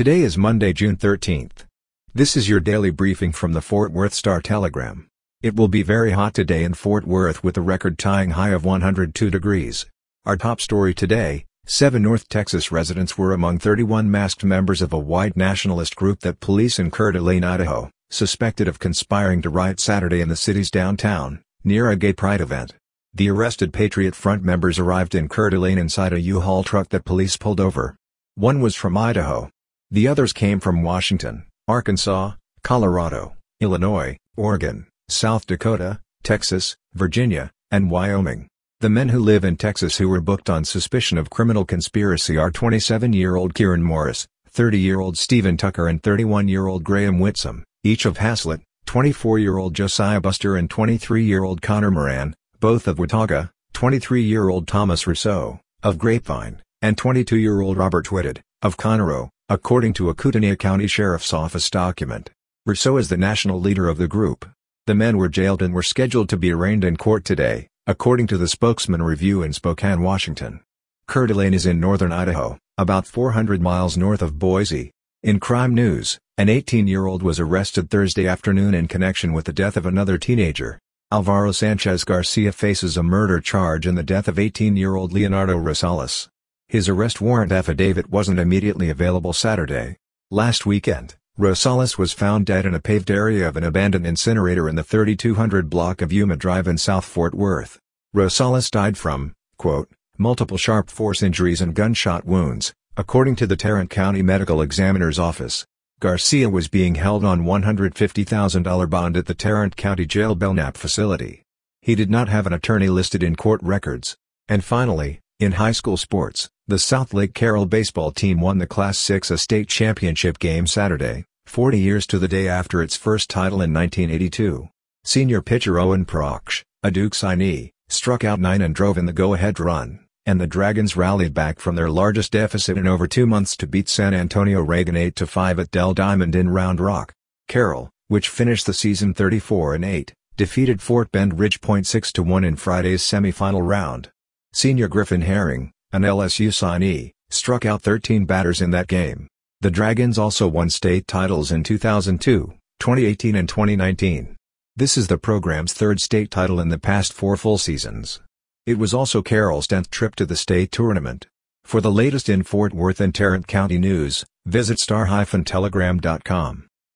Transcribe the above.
Today is Monday, June 13th. This is your daily briefing from the Fort Worth Star Telegram. It will be very hot today in Fort Worth with a record-tying high of 102 degrees. Our top story today, seven North Texas residents were among 31 masked members of a white nationalist group that police in Coeur Idaho, suspected of conspiring to riot Saturday in the city's downtown, near a gay pride event. The arrested Patriot Front members arrived in Coeur d'Alene inside a U-Haul truck that police pulled over. One was from Idaho, the others came from Washington, Arkansas, Colorado, Illinois, Oregon, South Dakota, Texas, Virginia, and Wyoming. The men who live in Texas who were booked on suspicion of criminal conspiracy are 27-year-old Kieran Morris, 30-year-old Stephen Tucker and 31-year-old Graham Whitson, each of Haslet, 24-year-old Josiah Buster and 23-year-old Connor Moran, both of Watauga, 23-year-old Thomas Rousseau, of Grapevine, and 22-year-old Robert Whitted, of Conroe, according to a Kootenai County Sheriff's Office document. Rousseau is the national leader of the group. The men were jailed and were scheduled to be arraigned in court today, according to the Spokesman Review in Spokane, Washington. Coeur d'Alene is in northern Idaho, about 400 miles north of Boise. In crime news, an 18-year-old was arrested Thursday afternoon in connection with the death of another teenager. Alvaro Sanchez Garcia faces a murder charge in the death of 18-year-old Leonardo Rosales. His arrest warrant affidavit wasn't immediately available Saturday. Last weekend, Rosales was found dead in a paved area of an abandoned incinerator in the 3200 block of Yuma Drive in South Fort Worth. Rosales died from, quote, multiple sharp force injuries and gunshot wounds, according to the Tarrant County Medical Examiner's Office. Garcia was being held on $150,000 bond at the Tarrant County Jail Belknap facility. He did not have an attorney listed in court records. And finally, in high school sports, the Southlake Carroll baseball team won the Class 6A state championship game Saturday, 40 years to the day after its first title in 1982. Senior pitcher Owen Proksch, a Duke signee, struck out nine and drove in the go-ahead run, and the Dragons rallied back from their largest deficit in over two months to beat San Antonio Reagan 8-5 at Dell Diamond in Round Rock. Carroll, which finished the season 34-8, defeated Fort Bend Ridge 6-1 in Friday's semifinal round. Senior Griffin Herring, an LSU signee, struck out 13 batters in that game. The Dragons also won state titles in 2002, 2018 and 2019. This is the program's third state title in the past four full seasons. It was also Carroll's 10th trip to the state tournament. For the latest in Fort Worth and Tarrant County news, visit star-telegram.com.